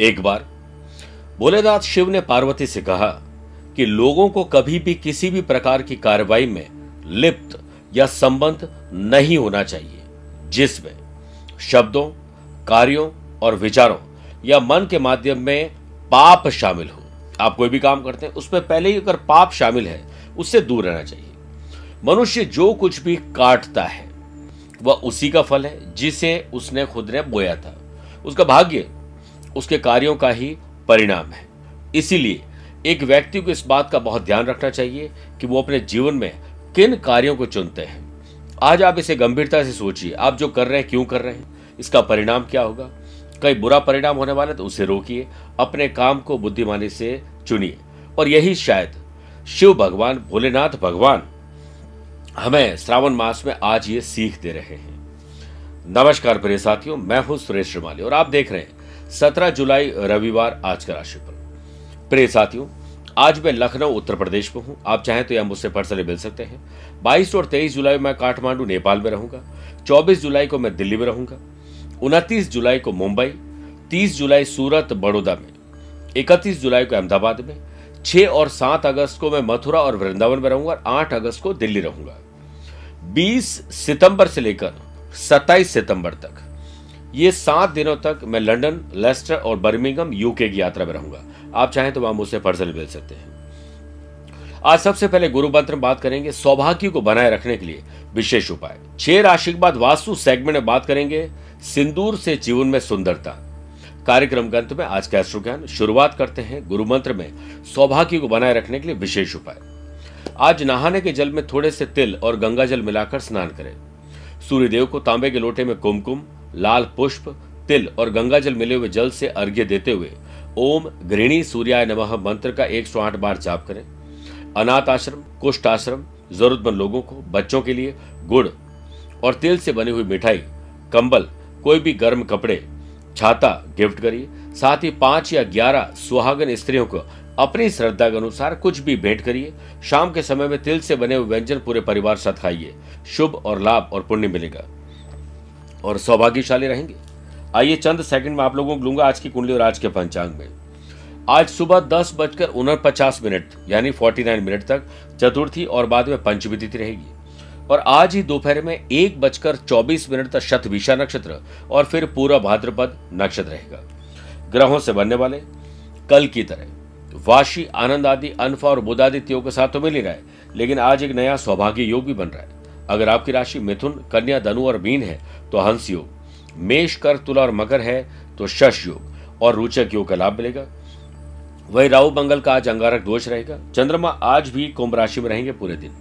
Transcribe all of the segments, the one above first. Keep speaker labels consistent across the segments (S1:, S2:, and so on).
S1: एक बार, भोलेनाथ शिव ने पार्वती से कहा कि लोगों को कभी भी किसी भी प्रकार की कार्रवाई में लिप्त या संबंध नहीं होना चाहिए, जिसमें शब्दों, कार्यों और विचारों या मन के माध्यम में पाप शामिल हो। आप कोई भी काम करते हैं, उसमें पहले ही अगर पाप शामिल है, उससे दूर रहना चाहिए। मनुष्य जो कुछ भी काटता है, वह उसी का फल है जिसे उसने खुद ने बोया था। उसका भाग्य उसके कार्यों का ही परिणाम है। इसीलिए एक व्यक्ति को इस बात का बहुत ध्यान रखना चाहिए कि वो अपने जीवन में किन कार्यों को चुनते हैं। आज आप इसे गंभीरता से सोचिए, आप जो कर रहे हैं, क्यों कर रहे हैं, इसका परिणाम क्या होगा? कई बुरा परिणाम होने वाला है तो उसे रोकिए, अपने काम को बुद्धिमानी से चुनिए। और यही शायद शिव भगवान, भोलेनाथ भगवान हमें श्रावण मास में आज ये सीख दे रहे हैं। नमस्कार प्रिय साथियों, मैं हूँ सुरेश श्रीमाली और आप देख रहे हैं सत्रह जुलाई, रविवार, आज का राशिफल। प्रिय साथियों, आज मैं लखनऊ, उत्तर प्रदेश में हूँ। आप चाहें तो यह मुझसे पर्सनली मिल सकते हैं। 22 और 23 जुलाई मैं काठमांडू, नेपाल में रहूँगा। 24 जुलाई को मैं दिल्ली में रहूँगा। 29 जुलाई को मुंबई। 30 जुलाई सूरत, बड़ौदा में। 31 जुलाई को अहमदाबाद में। 6 और 7 अगस्त को मैं मथुरा और वृंदावन में रहूँगा और 8 अगस्त को दिल्ली रहूँगा। 20 सितंबर से लेकर 27 सितंबर तक ये सात दिनों तक मैं लंदन, लेस्टर और बर्मिंगम, यूके की यात्रा में रहूँगा। आप चाहें तो वहाँ मुझसे पर्सनल मिल सकते हैं। आज सबसे पहले गुरु मंत्र में बात करेंगे सौभाग्य को बनाए रखने के लिए विशेष उपाय। छह राशि के बाद वास्तु सेगमेंट में बात करेंगे, सिंदूर से जीवन में सुंदरता। कार्यक्रम के अंत में आज का एस्ट्रो ज्ञान शुरुआत करते हैं गुरु मंत्र में सौभाग्य को बनाए रखने के लिए विशेष उपाय। आज नहाने के जल में थोड़े से तिल और गंगा जल मिलाकर स्नान करें। सूर्यदेव को तांबे के लोटे में कुमकुम लाल पुष्प, तिल और गंगा जल मिले हुए जल से अर्घ्य देते हुए, ओम गृणी सूर्याय नमः मंत्र का 108 बार जाप करें। अनाथ आश्रम, कुष्ठ आश्रम, जरूरतमंद लोगों को, बच्चों के लिए गुड़ और तिल से बनी हुई मिठाई, कंबल, कोई भी गर्म कपड़े, छाता गिफ्ट करिए। साथ ही पाँच या ग्यारह सुहागन स्त्रियों को अपनी श्रद्धा के अनुसार कुछ भी भेंट करिए। शाम के समय में तिल से बने हुए व्यंजन पूरे परिवार साथ खाइए। शुभ और लाभ और पुण्य मिलेगा। और सौभाग्यशाली रहेंगे। आइए चंद सेकंड में आप लोगों को लूँगा आज की कुंडली और आज के पंचांग में। आज सुबह दस बजकर उनपचास मिनट, यानी फोर्टी नाइन मिनट तक चतुर्थी और बाद में पंचमी तिथि रहेगी। और आज ही दोपहर में एक बजकर चौबीस मिनट तक शतभिषा नक्षत्र और फिर पूरा भाद्रपद नक्षत्र रहेगा। ग्रहों से बनने वाले कल की तरह। वाशी, आनंद आदि, अनफा और बुधादित्यों के साथ तो मिल ही रहा है, लेकिन आज एक नया सौभाग्य योग भी बन रहा है। अगर आपकी राशि मिथुन, कन्या, धनु और मीन है तो हंस योग। मेष कर तुला और मकर है तो शश योग। और रोचक योग का लाभ मिलेगा। वही राहु, मंगल का आज अंगारक दोष रहेगा। चंद्रमा आज भी कुंभ राशि में रहेंगे पूरे दिन।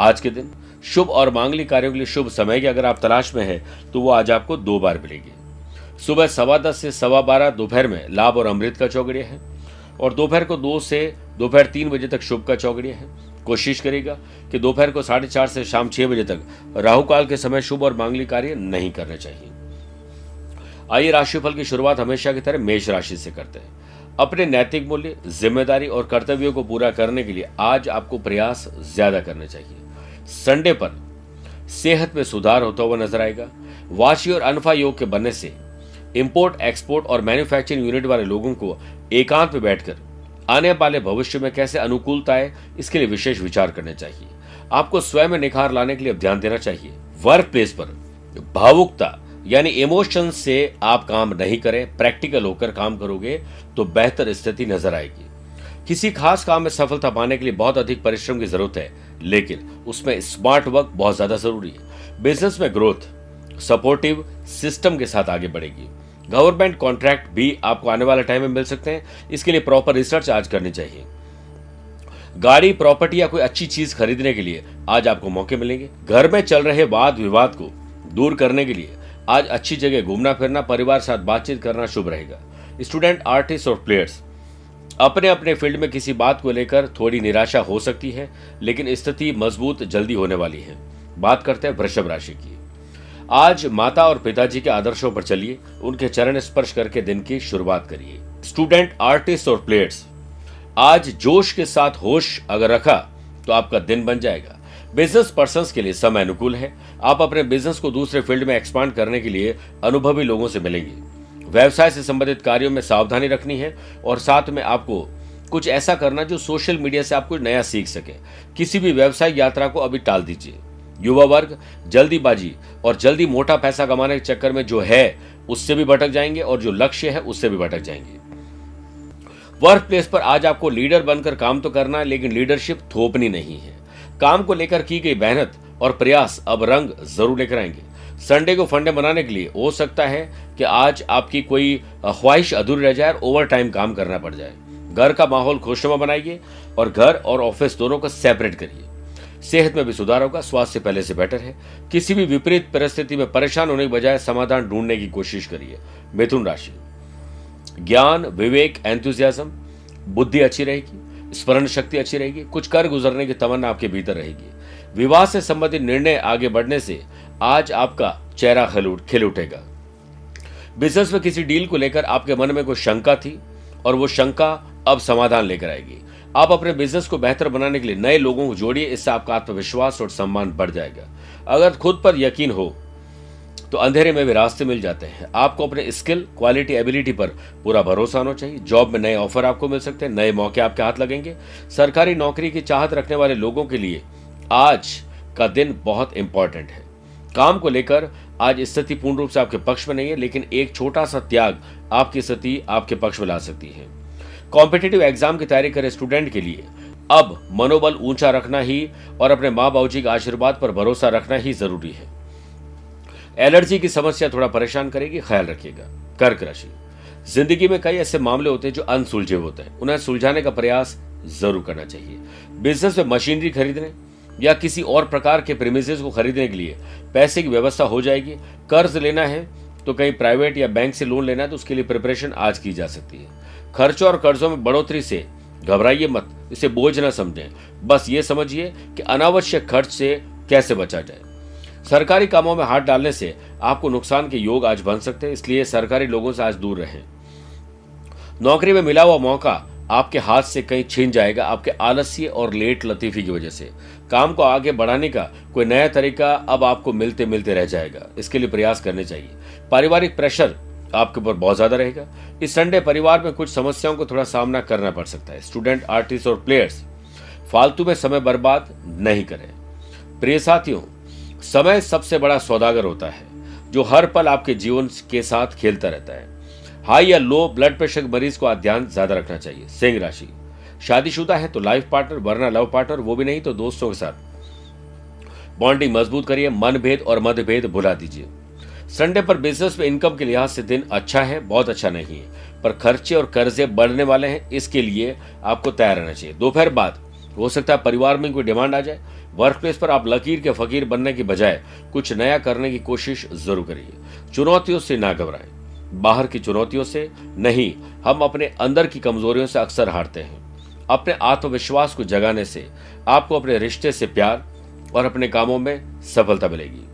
S1: आज के दिन शुभ और मांगलिक कार्यों के लिए शुभ समय की अगर आप तलाश में है तो वो आज आपको दो बार मिलेगी। सुबह सवा दस से सवा बारह, दोपहर में लाभ और अमृत का चौगड़िया है। और दोपहर को दो से दोपहर तीन बजे तक शुभ का चौगड़िया है। कोशिश करेगा कि दोपहर को साढ़े चार से शाम छह बजे तक राहु काल के समय शुभ और मांगलिक कार्य नहीं करने चाहिए। आइए राशिफल की शुरुआत हमेशा की तरह मेष राशि से करते हैं। अपने नैतिक मूल्य, ज़िम्मेदारी और कर्तव्यों को पूरा करने के लिए आज आपको प्रयास ज़्यादा करने चाहिए। संडे पर सेहत में सुधार होता हुआ नज़र आएगा। वाशी और अनफा योग के बनने से इंपोर्ट एक्सपोर्ट और मैन्युफैक्चरिंग यूनिट वाले लोगों को एकांत में बैठकर आने वाले भविष्य में कैसे अनुकूलता है, इसके लिए विशेष विचार करने चाहिए। आपको स्वयं में निखार लाने के लिए ध्यान देना चाहिए। वर्क प्लेस पर भावुकता, यानी इमोशन से आप काम नहीं करें प्रैक्टिकल होकर काम करोगे तो बेहतर स्थिति नज़र आएगी। किसी खास काम में सफलता पाने के लिए बहुत अधिक परिश्रम की ज़रूरत है, लेकिन उसमें स्मार्ट वर्क बहुत ज़्यादा ज़रूरी है। बिज़नेस में ग्रोथ सपोर्टिव सिस्टम के साथ आगे बढ़ेगी। गवर्नमेंट कॉन्ट्रैक्ट भी आपको आने वाले टाइम में मिल सकते हैं। इसके लिए प्रॉपर रिसर्च आज करनी चाहिए। गाड़ी, प्रॉपर्टी या कोई अच्छी चीज़ खरीदने के लिए आज आपको मौके मिलेंगे। घर में चल रहे वाद विवाद को दूर करने के लिए आज अच्छी जगह घूमना फिरना, परिवार साथ बातचीत करना शुभ रहेगा। स्टूडेंट, आर्टिस्ट और प्लेयर्स, अपने अपने फ़ील्ड में किसी बात को लेकर थोड़ी निराशा हो सकती है, लेकिन स्थिति मज़बूत, जल्दी होने वाली है। बात करते हैं वृषभ राशि की। आज माता और पिताजी के आदर्शों पर चलिए, उनके चरण स्पर्श करके दिन की शुरुआत करिए। स्टूडेंट आर्टिस्ट और प्लेयर्स आज जोश के साथ होश अगर रखा तो आपका दिन बन जाएगा। बिज़नेस पर्सन के लिए समय अनुकूल है। आप अपने बिज़नेस को दूसरे फ़ील्ड में एक्सपांड करने के लिए अनुभवी लोगों से मिलेंगे। व्यवसाय से संबंधित कार्यों में सावधानी रखनी है और साथ में आपको कुछ ऐसा करना जो सोशल मीडिया से आप कुछ नया सीख सके। किसी भी व्यवसायिक यात्रा को अभी टाल दीजिए। युवा वर्ग, जल्दीबाजी और जल्दी मोटा पैसा कमाने के चक्कर में जो है, उससे भी भटक जाएँगे और जो लक्ष्य है, उससे भी भटक जाएँगे। वर्क प्लेस पर आज आपको लीडर बनकर काम तो करना है, लेकिन लीडरशिप थोपनी नहीं है। काम को लेकर की गई मेहनत और प्रयास अब रंग ज़रूर लेकर आएँगे। संडे को फंडे बनाने के लिए हो सकता है कि आज आपकी कोई ख्वाहिश अधूरी रह जाए और ओवर टाइम काम करना पड़ जाए। घर का माहौल खुशनुमा बनाइए और घर और ऑफ़िस दोनों को सेपरेट करिए। सेहत में भी सुधार होगा, स्वास्थ्य पहले से बेटर है। किसी भी विपरीत परिस्थिति में परेशान होने के बजाय समाधान ढूँढने की कोशिश करिए। मिथुन राशि। ज्ञान, विवेक एंथुजियाज्म बुद्धि अच्छी रहेगी, स्मरण शक्ति अच्छी रहेगी, कुछ कर गुजरने की तमन्ना आपके भीतर रहेगी। विवाह से संबंधित निर्णय आगे बढ़ने से आज आपका चेहरा खिल उठेगा। बिज़नेस में किसी डील को लेकर आपके मन में कोई शंका थी और वो शंका अब समाधान लेकर आएगी। आप अपने बिज़नेस को बेहतर बनाने के लिए नए लोगों को जोड़िए, इससे आपका आत्मविश्वास और सम्मान बढ़ जाएगा। अगर खुद पर यकीन हो तो अंधेरे में भी रास्ते मिल जाते हैं। आपको अपने स्किल, क्वालिटी, एबिलिटी पर पूरा भरोसा होना चाहिए। जॉब में नए ऑफ़र आपको मिल सकते हैं, नए मौके आपके हाथ लगेंगे। सरकारी नौकरी की चाहत रखने वाले लोगों के लिए आज का दिन बहुत इंपॉर्टेंट है। काम को लेकर आज स्थिति पूर्ण रूप से आपके पक्ष में नहीं है, लेकिन एक छोटा सा त्याग आपकी स्थिति आपके पक्ष में ला सकती है। कॉम्पिटेटिव एग्ज़ाम की तैयारी करे स्टूडेंट के लिए। अब मनोबल ऊँचा रखना ही और अपने माँ बाबू जी के आशीर्वाद पर भरोसा रखना ही ज़रूरी है। एलर्जी की समस्या थोड़ा परेशान करेगी, ख्याल रखिएगा। कर्क राशि। ज़िंदगी में कई ऐसे मामले होते हैं जो अनसुलझे होते हैं। उन्हें सुलझाने का प्रयास ज़रूर करना चाहिए। बिज़नेस में मशीनरी खरीदने या किसी और प्रकार के प्रेमिसेस को खरीदने के लिए पैसे की व्यवस्था हो जाएगी। कर्ज लेना है तो कहीं प्राइवेट या बैंक से लोन लेना है तो उसके लिए प्रिपरेशन आज की जा सकती है। खर्चों और कर्जों में बढ़ोतरी से घबराइए मत, इसे बोझ न समझें। बस ये समझिए कि अनावश्यक खर्च से कैसे बचा जाए। सरकारी कामों में हाथ डालने से आपको नुकसान के योग आज बन सकते हैं, इसलिए सरकारी लोगों से आज दूर रहें। नौकरी में मिला हुआ मौका आपके हाथ से कहीं छीन जाएगा, आपके आलस्य और लेट लतीफी की वजह से। काम को आगे बढ़ाने का कोई नया तरीका अब आपको मिलते मिलते रह जाएगा। इसके लिए प्रयास करने चाहिए। पारिवारिक प्रेशर आपके ऊपर बहुत ज़्यादा रहेगा। इस संडे परिवार में कुछ समस्याओं को थोड़ा सामना करना पड़ सकता है। स्टूडेंट आर्टिस्ट और प्लेयर्स फालतू में समय बर्बाद नहीं करें। प्रिय साथियों, समय सबसे बड़ा सौदागर होता है, जो हर पल आपके जीवन के साथ खेलता रहता है। हाई या लो ब्लड प्रेशर मरीज़ को ध्यान ज़्यादा रखना चाहिए। सिंह राशि, शादीशुदा है तो लाइफ पार्टनर वरना लव पार्टनर वो भी नहीं तो दोस्तों के साथ। बॉन्डिंग मज़बूत करिए, मनभेद और मतभेद भुला दीजिए। संडे पर बिज़नेस में इनकम के लिहाज से दिन अच्छा है, बहुत अच्छा नहीं है, पर खर्चे और कर्जे बढ़ने वाले हैं, इसके लिए आपको तैयार रहना चाहिए। दोपहर बाद, हो सकता है परिवार में कोई डिमांड आ जाए वर्क प्लेस पर आप लकीर के फकीर बनने की बजाय कुछ नया करने की कोशिश ज़रूर करिए। चुनौतियों से ना घबराएँ। बाहर की चुनौतियों से नहीं, हम अपने अंदर की कमजोरियों से अक्सर हारते हैं। अपने आत्मविश्वास को जगाने से आपको अपने रिश्ते से प्यार और अपने कामों में सफलता मिलेगी।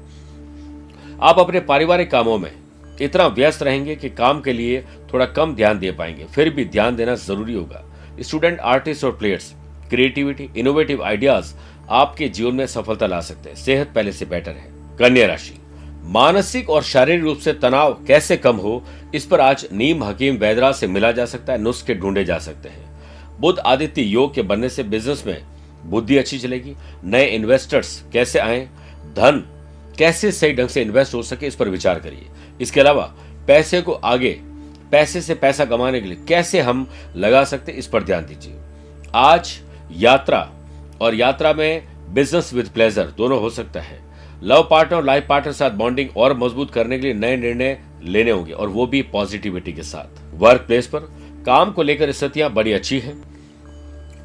S1: आप अपने पारिवारिक कामों में इतना व्यस्त रहेंगे कि काम के लिए थोड़ा कम ध्यान दे पाएँगे। फिर भी ध्यान देना ज़रूरी होगा। स्टूडेंट आर्टिस्ट और प्लेयर्स क्रिएटिविटी इनोवेटिव आइडियाज़ आपके जीवन में सफलता ला सकते हैं। सेहत पहले से बेटर है। कन्या राशि। मानसिक और शारीरिक रूप से तनाव कैसे कम हो, इस पर आज नीम हकीम वैदरा से मिला जा सकता है, नुस्खे ढूंढे जा सकते हैं। बुद्ध आदित्य योग के बनने से बिज़नेस में बुद्धि अच्छी चलेगी। नए इन्वेस्टर्स कैसे आए? धन कैसे सही ढंग से इन्वेस्ट हो सके, इस पर विचार करिए। इसके अलावा, पैसे को आगे, पैसे से पैसा कमाने के लिए कैसे हम लगा सकते इस पर ध्यान दीजिए। आज यात्रा और यात्रा में बिज़नेस विद प्लेजर दोनों हो सकता है। लव पार्टनर और लाइफ पार्टनर के साथ बॉन्डिंग और मज़बूत करने के लिए नए निर्णय लेने होंगे और वो भी पॉजिटिविटी के साथ। वर्क प्लेस पर काम को लेकर स्थितियाँ बड़ी अच्छी हैं।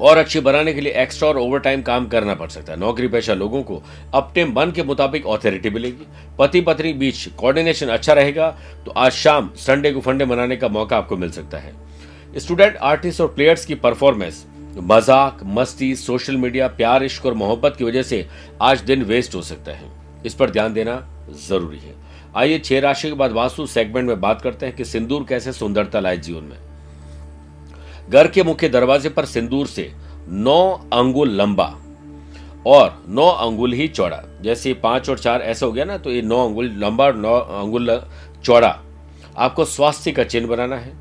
S1: और अच्छी बनाने के लिए एक्स्ट्रा और ओवर टाइम काम करना पड़ सकता है। नौकरी पेशा लोगों को अपने मन के मुताबिक ऑथोरिटी मिलेगी। पति पत्नी बीच कोऑर्डिनेशन अच्छा रहेगा तो आज शाम संडे को फंडे मनाने का मौका आपको मिल सकता है। स्टूडेंट आर्टिस्ट और प्लेयर्स की परफॉर्मेंस मज़ाक, मस्ती सोशल मीडिया प्यार, इश्क और मोहब्बत की वजह से आज दिन वेस्ट हो सकता है। इस पर ध्यान देना ज़रूरी है। आइए छह राशि के बाद वास्तु सेगमेंट में बात करते हैं कि सिंदूर कैसे सुंदरता लाए जीवन में। घर के मुख्य दरवाजे पर सिंदूर से नौ अंगुल लंबा और नौ अंगुल ही चौड़ा। जैसे पाँच और चार ऐसा हो गया ना तो ये नौ अंगुल लंबा और नौ अंगुल चौड़ा। आपको स्वास्थ्य का चिन्ह बनाना है।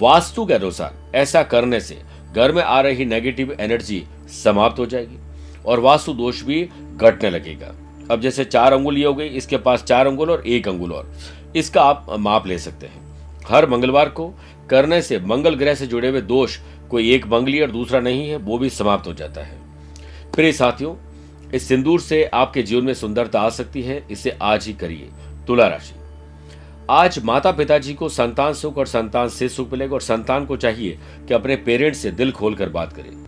S1: वास्तु के अनुसार ऐसा करने से घर में आ रही नेगेटिव एनर्जी समाप्त हो जाएगी और वास्तु दोष भी घटने लगेगा। अब जैसे चार अंगुल ये हो गई, इसके पास चार अंगुल और एक अंगुल और। इसका आप माप ले सकते हैं। हर मंगलवार को करने से, मंगल ग्रह से जुड़े हुए दोष, कोई एक मंगली और दूसरा नहीं है, वो भी समाप्त हो जाता है। प्रिय साथियों, इस सिंदूर से आपके जीवन में सुंदरता आ सकती है, इसे आज ही करिए, तुला राशि। आज माता पिताजी को संतान सुख और संतान से सुख मिलेगा, और संतान को चाहिए कि अपने पेरेंट्स से दिल खोलकर बात करें।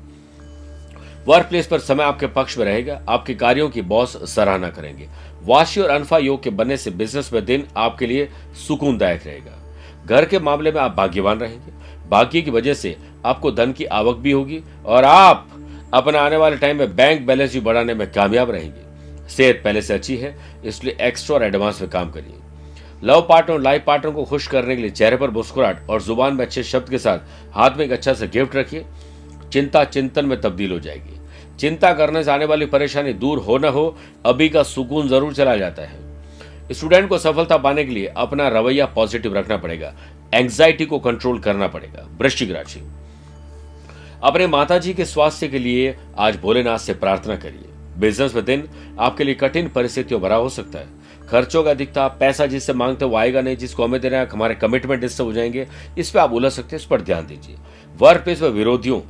S1: वर्क प्लेस पर समय आपके पक्ष में रहेगा, आपके कार्यों की बॉस सराहना करेंगे। वाशी और अनफा योग के बनने से बिज़नेस में दिन आपके लिए सुकूनदायक रहेगा। घर के मामले में आप भाग्यवान रहेंगे। भाग्य की वजह से आपको धन की आवक भी होगी और आप अपने आने वाले टाइम में बैंक बैलेंस भी बढ़ाने में कामयाब रहेंगे। सेहत पहले से अच्छी है, इसलिए एक्स्ट्रा और एडवांस में काम करिए। लव पार्टनर और लाइफ पार्टनर को खुश करने के लिए चेहरे पर मुस्कुराहट और ज़ुबान में अच्छे शब्द के साथ हाथ में एक अच्छा सा गिफ्ट रखिए। चिंता चिंतन में तब्दील हो जाएगी। चिंता करने से आने वाली परेशानी दूर हो न हो, अभी का सुकून ज़रूर चला जाता है। स्टूडेंट को सफलता पाने के लिए अपना रवैया पॉजिटिव रखना पड़ेगा एंग्जाइटी को कंट्रोल करना पड़ेगा, वृश्चिक राशि। अपने माताजी के स्वास्थ्य के लिए आज भोलेनाथ से प्रार्थना करिए। बिज़नेस में दिन आपके लिए कठिन परिस्थितियों भरा हो सकता है। खर्चों का अधिकता, पैसा जिससे मांगते वो आएगा नहीं, जिसको हमें देना है, हमारे कमिटमेंट डिस्टर्ब हो जाएँगे। इस पर आप उलझ सकते हैं, इस पर ध्यान दीजिए। वर्क प्लेस में विरोधियों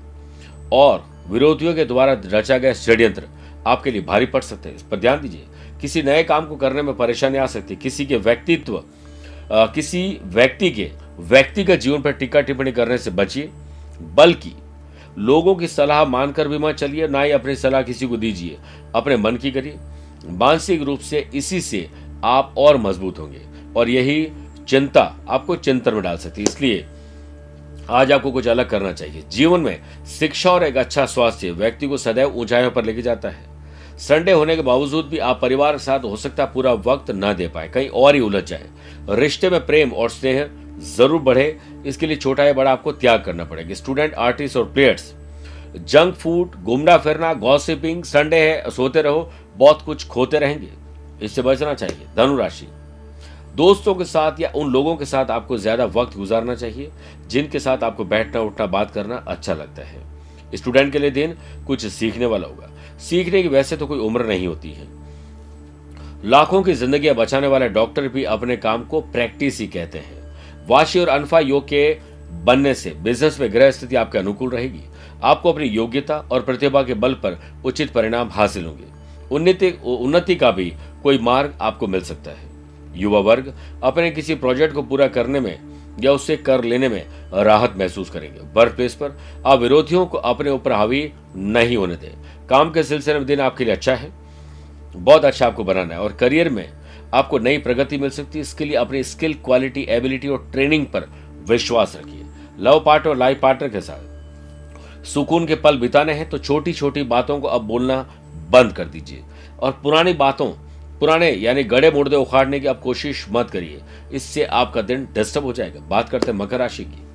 S1: और विरोधियों के द्वारा रचा गया षड्यंत्र आपके लिए भारी पड़ सकते हैं, इस पर ध्यान दीजिए। किसी नए काम को करने में परेशानी आ सकती है किसी के व्यक्तित्व किसी व्यक्ति के व्यक्तिगत जीवन पर टिक्का टिप्पणी करने से बचिए। बल्कि लोगों की सलाह मानकर भी मत चलिए, ना ही अपनी सलाह किसी को दीजिए। अपने मन की करिए। मानसिक रूप से इसी से आप और मज़बूत होंगे और यही चिंता आपको चिंतन में डाल सकती है। इसलिए आज आपको कुछ अलग करना चाहिए। जीवन में शिक्षा और एक अच्छा स्वास्थ्य व्यक्ति को सदैव ऊंचाइयों पर लेके जाता है। संडे होने के बावजूद भी आप परिवार के साथ हो सकता पूरा वक्त न दे पाए, कहीं और ही उलझ जाए। रिश्ते में प्रेम और स्नेह ज़रूर बढ़े, इसके लिए छोटा या बड़ा आपको त्याग करना पड़ेगा। स्टूडेंट, आर्टिस्ट और प्लेयर्स, जंक फ़ूड, घूमना फिरना, गॉसिपिंग, संडे है, सोते रहो, बहुत कुछ खोते रहेंगे, इससे बचना चाहिए, धनुराशि। दोस्तों के साथ या उन लोगों के साथ आपको ज़्यादा वक्त गुजारना चाहिए, जिनके साथ आपको बैठना उठना बात करना अच्छा लगता है। स्टूडेंट के लिए दिन कुछ सीखने वाला होगा। सीखने की वैसे तो कोई उम्र नहीं होती है। लाखों की ज़िंदगी बचाने वाले डॉक्टर भी अपने काम को प्रैक्टिस ही कहते हैं। वाशी और अनफा योग के बनने से बिज़नेस में ग्रह स्थिति आपके अनुकूल रहेगी। आपको अपनी योग्यता और प्रतिभा के बल पर उचित परिणाम हासिल होंगे। उन्नति उन्नति का भी कोई मार्ग आपको मिल सकता है। युवा वर्ग अपने किसी प्रोजेक्ट को पूरा करने में या उससे कर लेने में राहत महसूस करेंगे। वर्क प्लेस पर आप विरोधियों को अपने ऊपर हावी नहीं होने दें। काम के सिलसिले में दिन आपके लिए अच्छा है, बहुत अच्छा आपको बनाना है और करियर में आपको नई प्रगति मिल सकती है। इसके लिए अपनी स्किल, क्वालिटी, एबिलिटी और ट्रेनिंग पर विश्वास रखिए। लव पार्टनर और लाइफ पार्टनर के साथ सुकून के पल बिताने हैं तो छोटी छोटी बातों को अब बोलना बंद कर दीजिए। और पुरानी बातों, पुराने यानी गड़े मुर्दे उखाड़ने की आप कोशिश मत करिए। इससे आपका दिन डिस्टर्ब हो जाएगा। बात करते हैं मकर राशि की।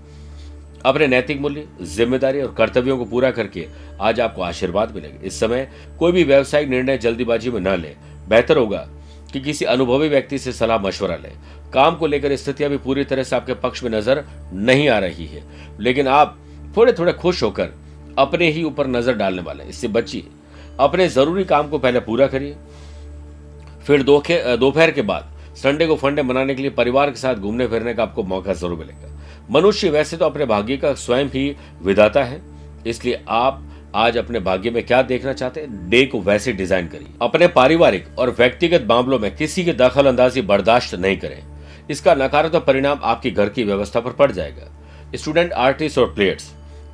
S1: अपने नैतिक मूल्य, ज़िम्मेदारी और कर्तव्यों को पूरा करके आज आपको आशीर्वाद मिलेगा। इस समय कोई भी व्यवसायिक निर्णय जल्दीबाजी में न ले। बेहतर होगा कि किसी अनुभवी व्यक्ति से सलाह मशवरा लें। काम को लेकर स्थितियाँ भी पूरी तरह से आपके पक्ष में नज़र नहीं आ रही है। लेकिन आप थोड़े थोड़े खुश होकर अपने ही ऊपर नज़र डालने वाले इससे बचिए। अपने ज़रूरी काम को पहले पूरा करिए। फिर दोपहर के बाद संडे को फंडे मनाने के लिए परिवार के साथ घूमने फिरने का आपको मौका ज़रूर मिलेगा। मनुष्य वैसे तो अपने भाग्य का स्वयं ही विधाता है। इसलिए आप आज अपने भाग्य में क्या देखना चाहते हैं? डे को वैसे डिज़ाइन करिए। अपने पारिवारिक और व्यक्तिगत मामलों में किसी की दखल अंदाजी बर्दाश्त नहीं करें। इसका नकारात्मक परिणाम आपके घर की व्यवस्था पर पड़ जाएगा। स्टूडेंट, आर्टिस्ट और प्लेयर्स,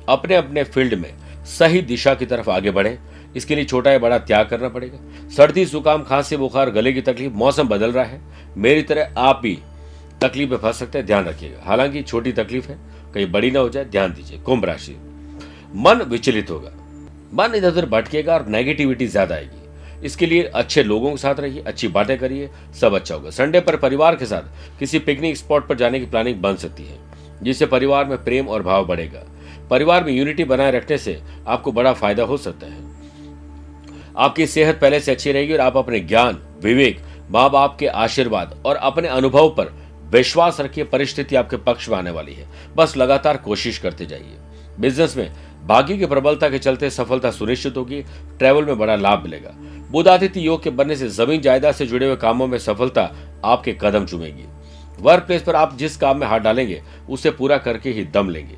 S1: अपने अपने फ़ील्ड में सही दिशा की तरफ़ आगे बढ़े। इसके लिए छोटा या बड़ा त्याग करना पड़ेगा। सर्दी, जुकाम, खांसी, बुखार, गले की तकलीफ़, मौसम बदल रहा है। मेरी तरह आप भी तकलीफ़ में फंस सकते हैं, ध्यान रखिएगा। हालाँकि छोटी तकलीफ़ है, कहीं बड़ी ना हो जाए, ध्यान दीजिए, कुंभ राशि। मन विचलित होगा। मन इधर उधर भटकेगा और नेगेटिविटी ज़्यादा आएगी। इसके लिए अच्छे लोगों के साथ रहिए, अच्छी बातें करिए, सब अच्छा होगा। संडे पर परिवार के साथ किसी पिकनिक स्पॉट पर जाने की प्लानिंग बन सकती है, जिससे परिवार में प्रेम और भाव बढ़ेगा। परिवार में यूनिटी बनाए रखने से आपको बड़ा फ़ायदा हो सकता है। आपकी सेहत पहले से अच्छी रहेगी और आप अपने ज्ञान, विवेक माँ बाप के आशीर्वाद और अपने अनुभव पर विश्वास रखिए, परिस्थिति आपके पक्ष में आने वाली है। बस लगातार कोशिश करते जाइए। बिज़नेस में भाग्य की प्रबलता के चलते सफलता सुनिश्चित होगी ट्रैवल में बड़ा लाभ मिलेगा। बुधादित्य योग के बनने से ज़मीन जायदाद से जुड़े हुए कामों में सफलता आपके कदम चुमेगी। वर्क प्लेस पर आप जिस काम में हाथ डालेंगे, उसे पूरा करके ही दम लेंगे।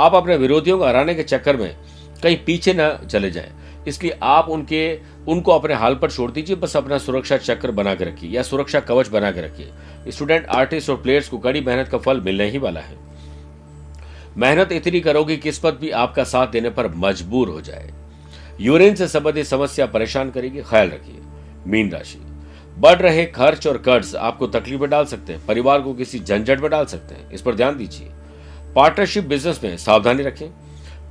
S1: आप अपने विरोधियों को हराने के चक्कर में कहीं पीछे न चले जाएँ। इसलिए आप उनके, उनको अपने हाल पर छोड़ दीजिए, बस अपना सुरक्षा चक्र बना के रखिए, या सुरक्षा कवच बना के रखिए। स्टूडेंट, आर्टिस्ट और प्लेयर्स को कड़ी मेहनत का फल मिलने ही वाला है। मेहनत इतनी करोगी किस्मत भी आपका साथ देने पर मजबूर हो जाए। यूरिन से संबंधित समस्या परेशान करेगी, ख्याल रखिए। मीन राशि। बढ़ रहे खर्च और कर्ज आपको तकलीफ़ में डाल सकते हैं, परिवार को किसी झंझट में डाल सकते हैं, इस पर ध्यान दीजिए। पार्टनरशिप बिज़नेस में सावधानी रखें।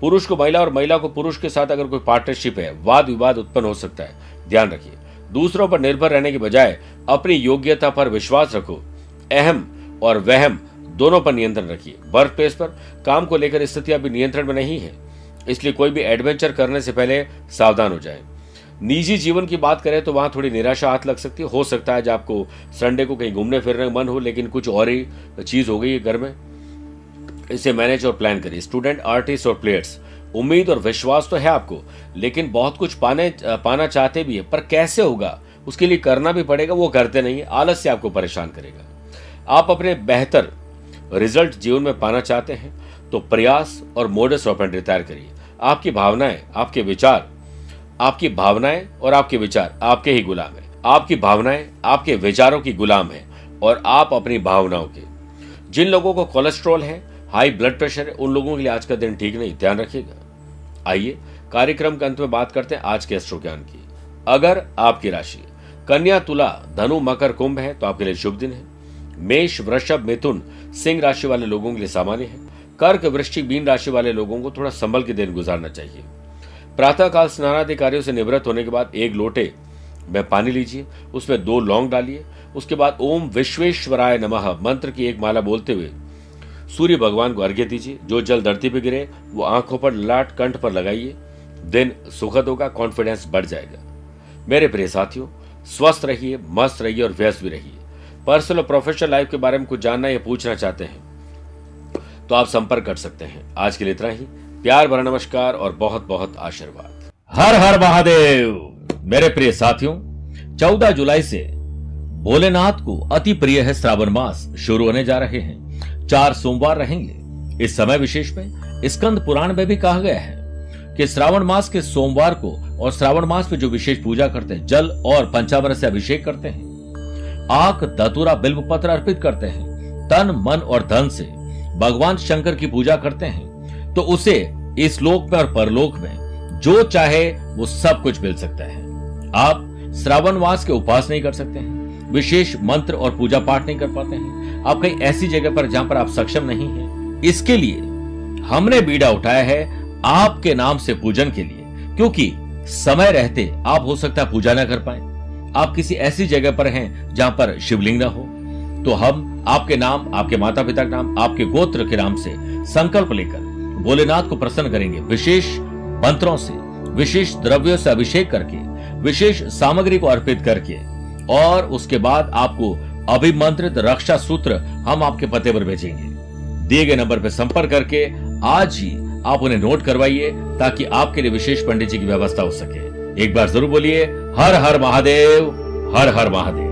S1: पुरुष को महिला और महिला को पुरुष के साथ अगर कोई पार्टनरशिप है वाद विवाद उत्पन्न हो सकता है। ध्यान रखिए, दूसरों पर निर्भर रहने के बजाय अपनी योग्यता पर विश्वास रखो। अहम और वहम दोनों पर नियंत्रण रखिए। वर्क प्लेस पर काम को लेकर स्थिति अभी नियंत्रण में नहीं है। इसलिए कोई भी एडवेंचर करने से पहले सावधान हो जाए। निजी जीवन की बात करें तो वहाँ थोड़ी निराशा हाथ लग सकती है। हो सकता है आज आपको संडे को कहीं घूमने फिरने का मन हो, लेकिन कुछ और ही चीज़ हो गई है घर में। इसे मैनेज और प्लान करिए। स्टूडेंट आर्टिस्ट और प्लेयर्स उम्मीद और विश्वास तो है आपको, लेकिन बहुत कुछ पाने, पाना चाहते भी है, पर कैसे होगा? उसके लिए करना भी पड़ेगा, वो करते नहीं आलस से आपको परेशान करेगा। आप अपने बेहतर रिज़ल्ट जीवन में पाना चाहते हैं तो प्रयास और मोडस ऑपरेंडी तैयार करिए। आपकी भावनाएँ, आपके विचार, आपकी भावनाएँ और आपके विचार, आपके ही गुलाम है। आपकी भावनाएँ, आपके विचारों की गुलाम है, और आप अपनी भावनाओं के। जिन लोगों को कोलेस्ट्रॉल है हाई ब्लड प्रेशर है, उन लोगों के लिए आज का दिन ठीक नहीं, ध्यान रखिएगा। आइए, कार्यक्रम के अंत में बात करते हैं आज के अस्त्रो ज्ञान की। अगर आपकी राशि कन्या, तुला, धनु, मकर, कुंभ है तो आपके लिए शुभ दिन है। मेष, वृषभ, मिथुन, सिंह राशि वाले लोगों के लिए सामान्य है। कर्क, वृश्चिक बीन राशि वाले लोगों को थोड़ा संभल के दिन गुजारना चाहिए। प्रातःकाल स्नानादि कार्यों से निवृत्त होने के बाद एक लोटे में पानी लीजिए, उसमें दो लौंग डालिए, उसके बाद ओम विश्वेश्वराय नमः मंत्र की एक माला बोलते हुए सूर्य भगवान को अर्घ्य दीजिए। जो जल धरती पर गिरे, वो आँखों पर लाट कंठ पर लगाइए। दिन सुखद होगा कॉन्फिडेंस बढ़ जाएगा। मेरे प्रिय साथियों, स्वस्थ रहिए, मस्त रहिए और व्यस्त भी रहिए। पर्सनल और प्रोफेशनल लाइफ के बारे में कुछ जानना या पूछना चाहते हैं तो आप संपर्क कर सकते हैं। आज के लिए इतना ही। प्यार भरा नमस्कार और बहुत बहुत आशीर्वाद। हर हर महादेव। मेरे प्रिय साथियों, चौदह जुलाई से भोलेनाथ को अति प्रिय है श्रावण मास। शुरू होने जा रहे हैं। चार सोमवार रहेंगे। इस समय विशेष में स्कंद पुराण में भी कहा गया है कि श्रावण मास के सोमवार को और श्रावण मास में जो विशेष पूजा करते हैं, जल और पंचामृत से अभिषेक करते हैं, आक दतुरा बिल्व पत्र अर्पित करते हैं, तन, मन और धन से भगवान शंकर की पूजा करते हैं तो उसे इस लोक में और परलोक में जो चाहे वो सब कुछ मिल सकता है। आप श्रावण मास के उपास नहीं कर सकते हैं। विशेष मंत्र और पूजा पाठ नहीं कर पाते हैं। आप कहीं ऐसी जगह पर जहाँ पर आप सक्षम नहीं है, इसके लिए हमने बीड़ा उठाया है आपके नाम से पूजन के लिए, क्योंकि समय रहते आप हो सकता है पूजा ना कर पाए। आप किसी ऐसी जगह पर हैं जहाँ पर शिवलिंग न हो। तो हम आपके नाम, आपके माता पिता के नाम, आपके गोत्र के नाम से संकल्प लेकर भोलेनाथ को प्रसन्न करेंगे। विशेष मंत्रों से, विशेष द्रव्यों से अभिषेक करके, विशेष सामग्री को अर्पित करके और उसके बाद आपको अभिमंत्रित रक्षा सूत्र हम आपके पते पर भेजेंगे। दिए गए नंबर पर संपर्क करके आज ही आप उन्हें नोट करवाइए ताकि आपके लिए विशेष पंडित जी की व्यवस्था हो सके। एक बार ज़रूर बोलिए, हर हर महादेव, हर हर महादेव।